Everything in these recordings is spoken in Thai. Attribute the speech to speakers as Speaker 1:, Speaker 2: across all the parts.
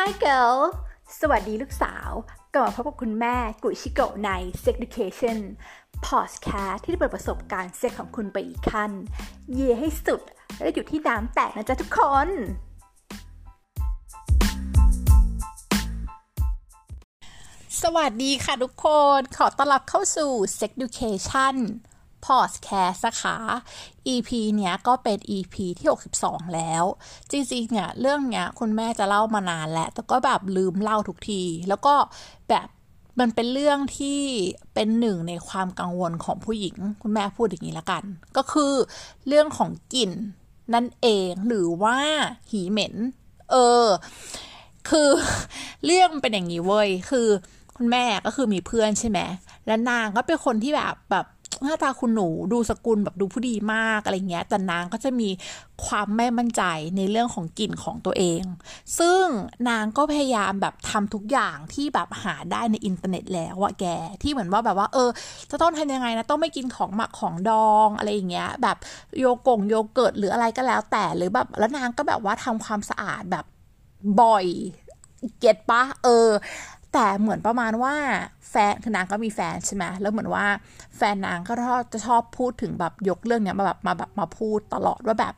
Speaker 1: Hi girl สวัสดีลูกสาวกลับมาพบกับคุณแม่กุชิโกะใน Sex Education Podcast ที่จะเปิดประสบการณ์เซ็กของคุณไปอีกขั้น เย่ให้สุด และอยู่ที่น้ำแตกนะจ๊ะทุกคน สวัสดีค่ะทุกคน ขอต้อนรับเข้าสู่ Sex Education Podcast นะคะ EP เนี้ยก็เป็น EP ที่ 62 แล้ว จริงๆเนี่ยเรื่องเนี้ยคุณแม่จะเล่ามานานแล้ว แต่ก็แบบลืมเล่าทุกที แล้วก็แบบมันเป็นเรื่องที่เป็นหนึ่งในความกังวลของผู้หญิง คุณแม่พูดอย่างนี้ละกัน ก็คือเรื่องของกลิ่นนั่นเองหรือว่าหีเหม็น เออ คือเรื่องเป็นอย่างนี้เว้ย คือคุณแม่ก็คือมีเพื่อนใช่ไหม แล้วนางก็เป็นคนที่แบบแบบ หน้าตาคุณหนูดูสกุลแบบดูผู้ดีมากอะไรเงี้ยแต่นางก็จะมีความไม่มั่นใจในเรื่องของกลิ่นของตัวเอง ซึ่งนางก็พยายามแบบทำทุกอย่างที่แบบหาได้ในอินเทอร์เน็ตแล้วอะแกที่เหมือนว่าแบบว่า เออ จะต้องทำยังไงนะต้องไม่กินของหมักของดองอะไรอย่างเงี้ย แบบโยกงโยเกิร์ตหรืออะไรก็แล้วแต่หรือแบบแล้วนางก็แบบว่าทำความสะอาดแบบบ่อย get ปะเออ แต่เหมือนประมาณว่าแฟนคือนางก็มีแฟนใช่ไหมแล้วเหมือนว่าแฟนนางก็จะชอบพูดถึงแบบยกเรื่องเนี้ยมาแบบมาแบบมาพูดตลอดว่าแบบ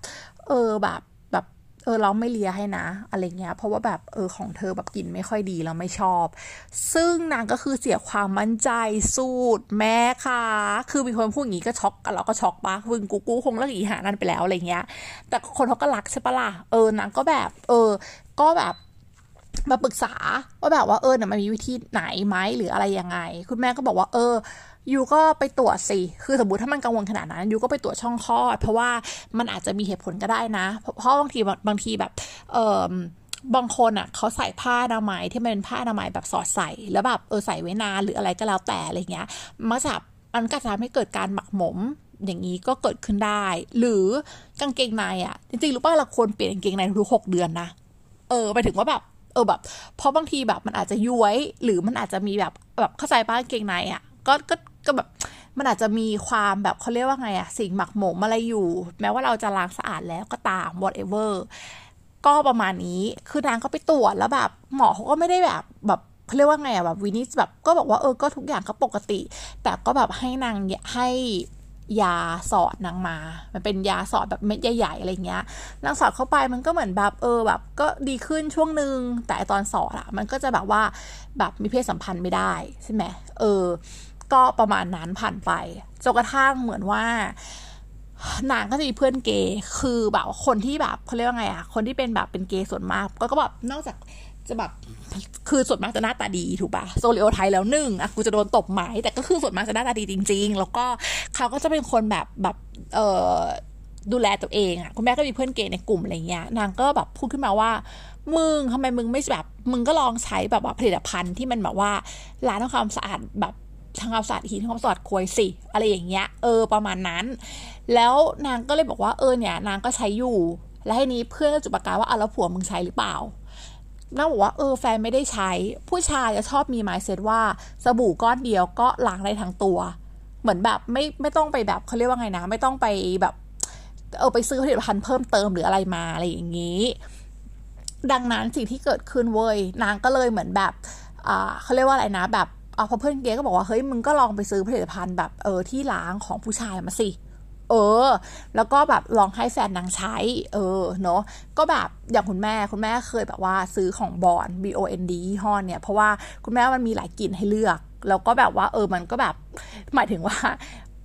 Speaker 1: เออแบบแบบเออเราไม่เลียให้นะ อะไรเงี้ย เพราะว่าแบบเออของเธอแบบกินไม่ค่อยดีเราไม่ชอบ ซึ่งนางก็คือเสียความมั่นใจสูตรแม่ค่ะ คือมีคนพูดอย่างนี้ก็ช็อกกันเราก็ช็อกปะวึงกูกูคงเลิกอีหานั่นไปแล้วอะไรเงี้ย แต่คนเขาก็รักใช่ปะล่ะเออนางก็แบบ เออ ก็แบบ มาปรึกษาว่าแบบว่าเออเนี่ยมันมีวิธีไหนไหมหรืออะไรยังไง คุณแม่ก็บอกว่าเออยูก็ไปตรวจสิ คือสมมติถ้ามันกังวลขนาดนั้นยูก็ไปตรวจช่องคลอด เพราะว่ามันอาจจะมีเหตุผลก็ได้นะ เพราะบางทีบางทีแบบ เออบางคนอะเขาใส่ผ้าอนามัยที่มันเป็นผ้าอนามัยแบบสอดใส่แล้วแบบเออใส่ไว้นานหรืออะไรก็แล้วแต่อะไรเงี้ยมักจะมันก็จะทำให้เกิดการหมักหมมอย่างนี้ก็เกิดขึ้นได้ หรือกางเกงในอะจริงๆรู้ป่ะเราควรเปลี่ยนกางเกงในทุกหกเดือนนะเออไปถึงว่าแบบ เออแบบเพราะบางทีแบบมันอาจจะย้วย หรือมันอาจจะมีแบบแบบเข้าใจป้าเกงในอะ่ะก็ก็ก็แบบมันอาจจะมีความแบบเขาเรียกว่าไงอะสิ่งหมักหมมอะไรอยู่ แม้ว่าเราจะล้างสะอาดแล้วก็ตาม whatever ก็ประมาณนี้คือนางก็ไปตรวจแล้วแบบหมอเขาก็ไม่ได้แบบแบบเขาเรียกว่าไงอะแบบวินิจแบบก็บอกว่าเออก็ทุกอย่างก็ปกติ แต่ก็แบบให้นางให้ ยาสอดนางมา มันเป็นยาสอดแบบเม็ดใหญ่ๆอะไรเงี้ย นางสอดเข้าไปมันก็เหมือนแบบเออแบบก็ดีขึ้นช่วงหนึ่งแต่ตอนสอดอะมันก็จะแบบว่าแบบมีเพศสัมพันธ์ไม่ได้ใช่ไหมเออ ก็ประมาณนั้นผ่านไปจนกระทั่งเหมือนว่านางก็จะมีเพื่อนเกย์คือแบบคนที่แบบเขาเรียกว่าไงอะคนที่เป็นแบบเป็นเกย์ส่วนมาก ก็ก็แบบนอกจาก จะแบบคือส่วนมากจะหน้าตาดีถูกปะโซลิโอไทยแล้วหนึ่งอะกูจะโดนตบไหมแต่ก็คือส่วนมากจะหน้าตาดีจริง ๆ แล้วก็เขาก็จะเป็นคนแบบแบบเออดูแลตัวเองอะคุณแม่ก็มีเพื่อนเกย์ในกลุ่มอะไรเงี้ยนางก็แบบพูดขึ้นมาว่ามึงทำไมมึงไม่แบบมึงก็ลองใช้แบบว่าผลิตภัณฑ์ที่มันแบบว่าล้างทำความสะอาดแบบทำความสะอาดหินทำความสะอาดควยสิอะไรอย่างเงี้ยเออประมาณนั้น แล้วนางก็เลยบอกว่าเออเนี่ย นางก็ใช้อยู่ แล้วให้นี้เพื่อนก็จุดประกาว่าเอะแล้วผัวมึงใช้หรือเปล่า น่าบอกว่าเออแฟนไม่ได้ใช้ ผู้ชายจะชอบมีหมายเซตว่าสบู่ก้อนเดียวก็ล้างได้ทั้งตัว เหมือนแบบไม่ไม่ต้องไปแบบเขาเรียกว่าไงนะ ไม่ต้องไปแบบ เออไปซื้อผลิตภัณฑ์เพิ่มเติมหรืออะไรมาอะไรอย่างนี้ ดังนั้นสิ่งที่เกิดขึ้นเว้ยนางก็เลยเหมือนแบบอ่าเขาเรียกว่าอะไรนะ แบบเอาพอเพื่อนเก๋ก็บอกว่าเฮ้ยมึงก็ลองไปซื้อผลิตภัณฑ์แบบเออที่ล้างของผู้ชายมาสิ เออ แล้วก็แบบลองให้แฟนนางใช้ เออ เนาะ ก็แบบอย่างคุณแม่ คุณแม่เคยแบบว่าซื้อของบอน B O N D ยี่ห้อเนี่ย เพราะว่าคุณแม่มันมีหลายกลิ่นให้เลือก แล้วก็แบบว่าเออ มันก็แบบ หมายถึงว่า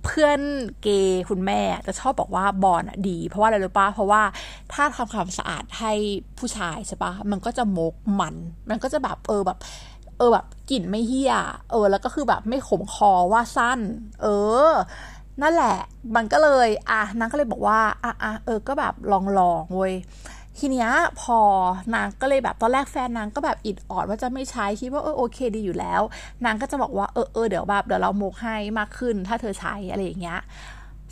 Speaker 1: เพื่อนเกย์คุณแม่จะชอบบอกว่าบอลอะดี เพราะว่าอะไรรู้ปะเพราะว่าถ้าทำความสะอาดให้ผู้ชายใช่ปะมันก็จะมกมัน มันก็จะแบบเออแบบ เออแบบกลิ่นไม่เฮี้ย เออ แล้วก็คือแบบไม่ขมคอว่าสั้น เออ นั่นแหละ มันก็เลย อะนางก็เลยบอกว่า อะอะเออ ก็แบบลองลองเว้ย ทีเนี้ยพอนางก็เลยแบบตอนแรกแฟนนางก็แบบอิดออดว่าจะไม่ใช้คิดว่าเออโอเคดีอยู่แล้ว นางก็จะบอกว่าเออเออเดี๋ยวแบบเดี๋ยวเราโมกให้มากขึ้น ถ้าเธอใช้อะไรอย่างเงี้ย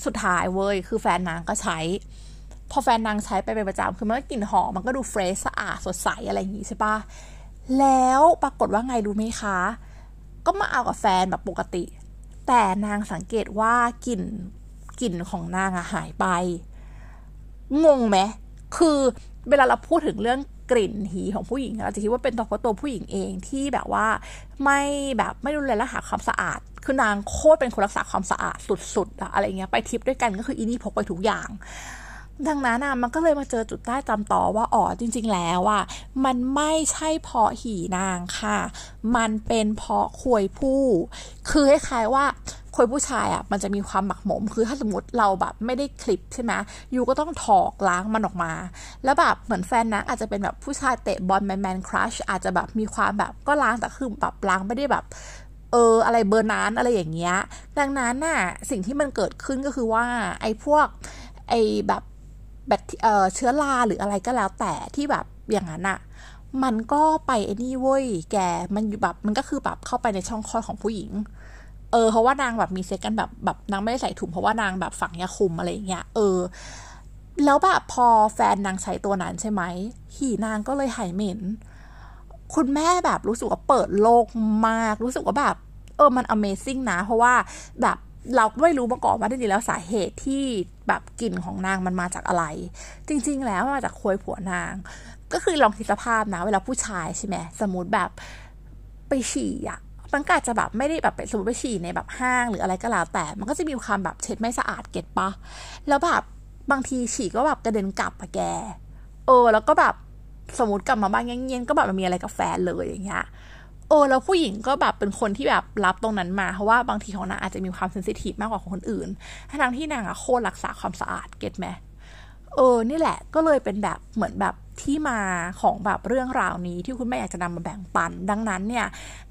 Speaker 1: สุดท้ายเว้ย คือแฟนนางก็ใช้ พอแฟนนางใช้ไปเป็นประจำคือมันก็กลิ่นหอม มันก็ดูเฟรชสะอาดสดใสอะไรอย่างงี้ใช่ปะแล้วปรากฏว่าไงรู้ไหมคะ ก็มาเอากับแฟนแบบปกติ แต่นางสังเกตว่ากลิ่นกลิ่นของนางอะหายไป งงไหมคือเวลาเราพูดถึงเรื่องกลิ่นหีของผู้หญิงเราจะคิดว่าเป็นตัวเพราะตัวผู้หญิงเองที่แบบว่าไม่แบบไม่ดูแลและหาความสะอาด คือนางโคตรเป็นคนรักษาความสะอาดสุดๆอะอะไรเงี้ยไปทริปด้วยกันก็คืออีนี่พกไปทุกอย่าง ดังนั้นอะมันก็เลยมาเจอจุดใต้ตามต่อว่าอ๋อจริง ๆ แล้วอะมันไม่ใช่เพราะหีนางค่ะ มันเป็นเพราะควยผู้ คือคล้ายๆว่า ควยผู้ชายอะมันจะมีความหมักหมม คือถ้าสมมติเราแบบไม่ได้คลิปใช่ไหมยูก็ต้องถอกล้างมันออกมา แล้วแบบเหมือนแฟนนางอาจจะเป็นแบบผู้ชายเตะบอลแมนแมนครัชอาจจะแบบมีความแบบก็ล้างแต่คือแบบล้างไม่ได้แบบเอออะไรเบอร์นั้นอะไรอย่างเงี้ย ดังนั้นน่ะสิ่งที่มันเกิดขึ้นก็คือว่าไอ้พวกไอ้แบบแบคเอ่อเชื้อราหรืออะไรก็แล้วแต่ที่แบบอย่างนั้นอะมันก็ไปไอ้นี่เว้ยแกมันอยู่แบบมันก็คือแบบเข้าไปในช่องคลอดของผู้หญิง เออเพราะว่านางแบบมีเซ็กกันแบบแบบนางไม่ได้ใส่ถุงเพราะว่านางแบบฝังยาคุมอะไรอย่างเงี้ยเออ แล้วแบบพอแฟนนางใช้ตัวนั้นใช่ไหมหี่นางก็เลยหายเหม็น คุณแม่แบบรู้สึกว่าเปิดโลกมาก รู้สึกว่าแบบ เออมัน Amazing นะ เพราะว่าแบบเราไม่รู้มาก่อนว่าจริงๆแล้วสาเหตุที่แบบกลิ่นของนางมันมาจากอะไร จริง ๆ แล้วมาจากควยผัวนาง ก็คือลองคิดสภาพนะ เวลาผู้ชายใช่ไหมสมมติแบบไปฉี่อะ มันก็อาจจะแบบไม่ได้แบบไปสมมติไปฉี่ในแบบห้างหรืออะไรก็แล้วแต่ มันก็จะมีความแบบเช็ดไม่สะอาดเก็ตปะแล้วแบบบางทีฉี่ก็แบบกระเด็นกลับอะแก เออ แล้วก็แบบสมมติกลับมาบ้านเย็นๆก็แบบมันมีอะไรกับแฟนเลยอย่างเงี้ยเออแล้วผู้หญิงก็แบบเป็นคนที่แบบรับตรงนั้นมา เพราะว่าบางทีของนางอาจจะมีความเซนซิทีฟมากกว่าของคนอื่นทั้งที่นางอะโคตรรักษาความสะอาดเก็ตไหมเออ นี่แหละก็เลยเป็นแบบเหมือนแบบ ที่มาของแบบเรื่องราวนี้ที่คุณแม่อยากจะนำมาแบ่งปัน ดังนั้นเนี่ย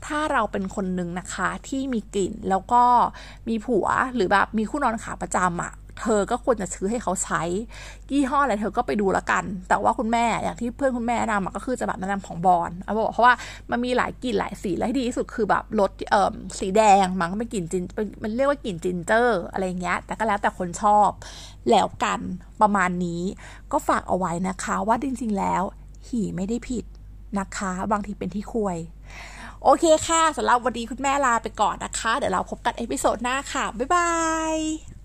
Speaker 1: ถ้าเราเป็นคนหนึ่งนะคะที่มีกลิ่นแล้วก็มีผัวหรือแบบมีคู่นอนขาประจำอะ เธอก็ควรจะซื้อให้เขาใช้ยี่ห้ออะไรเธอก็ไปดูล้วกัน แต่ว่าคุณแม่อย่างที่เพื่อนคุณแม่นะนำก็คือจะแบบแนะนำของบอลเอาบอกเพราะว่ามันมีหลายกลิ่นหลายสีและที่ดีที่สุดคือแบบรสเอ่อสีแดงมั้งเป็นกลิ่นจินมันเรียกว่ากลิ่นจินเจอร์อะไรเงี้ย แต่ก็แล้วแต่คนชอบแล้วกันประมาณนี้ก็ฝากเอาไว้นะคะว่าจริง ๆ แล้ว หีไม่ได้ผิดนะคะ บางทีเป็นที่คุยโอเคค่ะสำหรับวันนี้คุณแม่ลาไปก่อนนะคะ เดี๋ยวเราพบกันเอพิโซดหน้าค่ะ บ๊ายบาย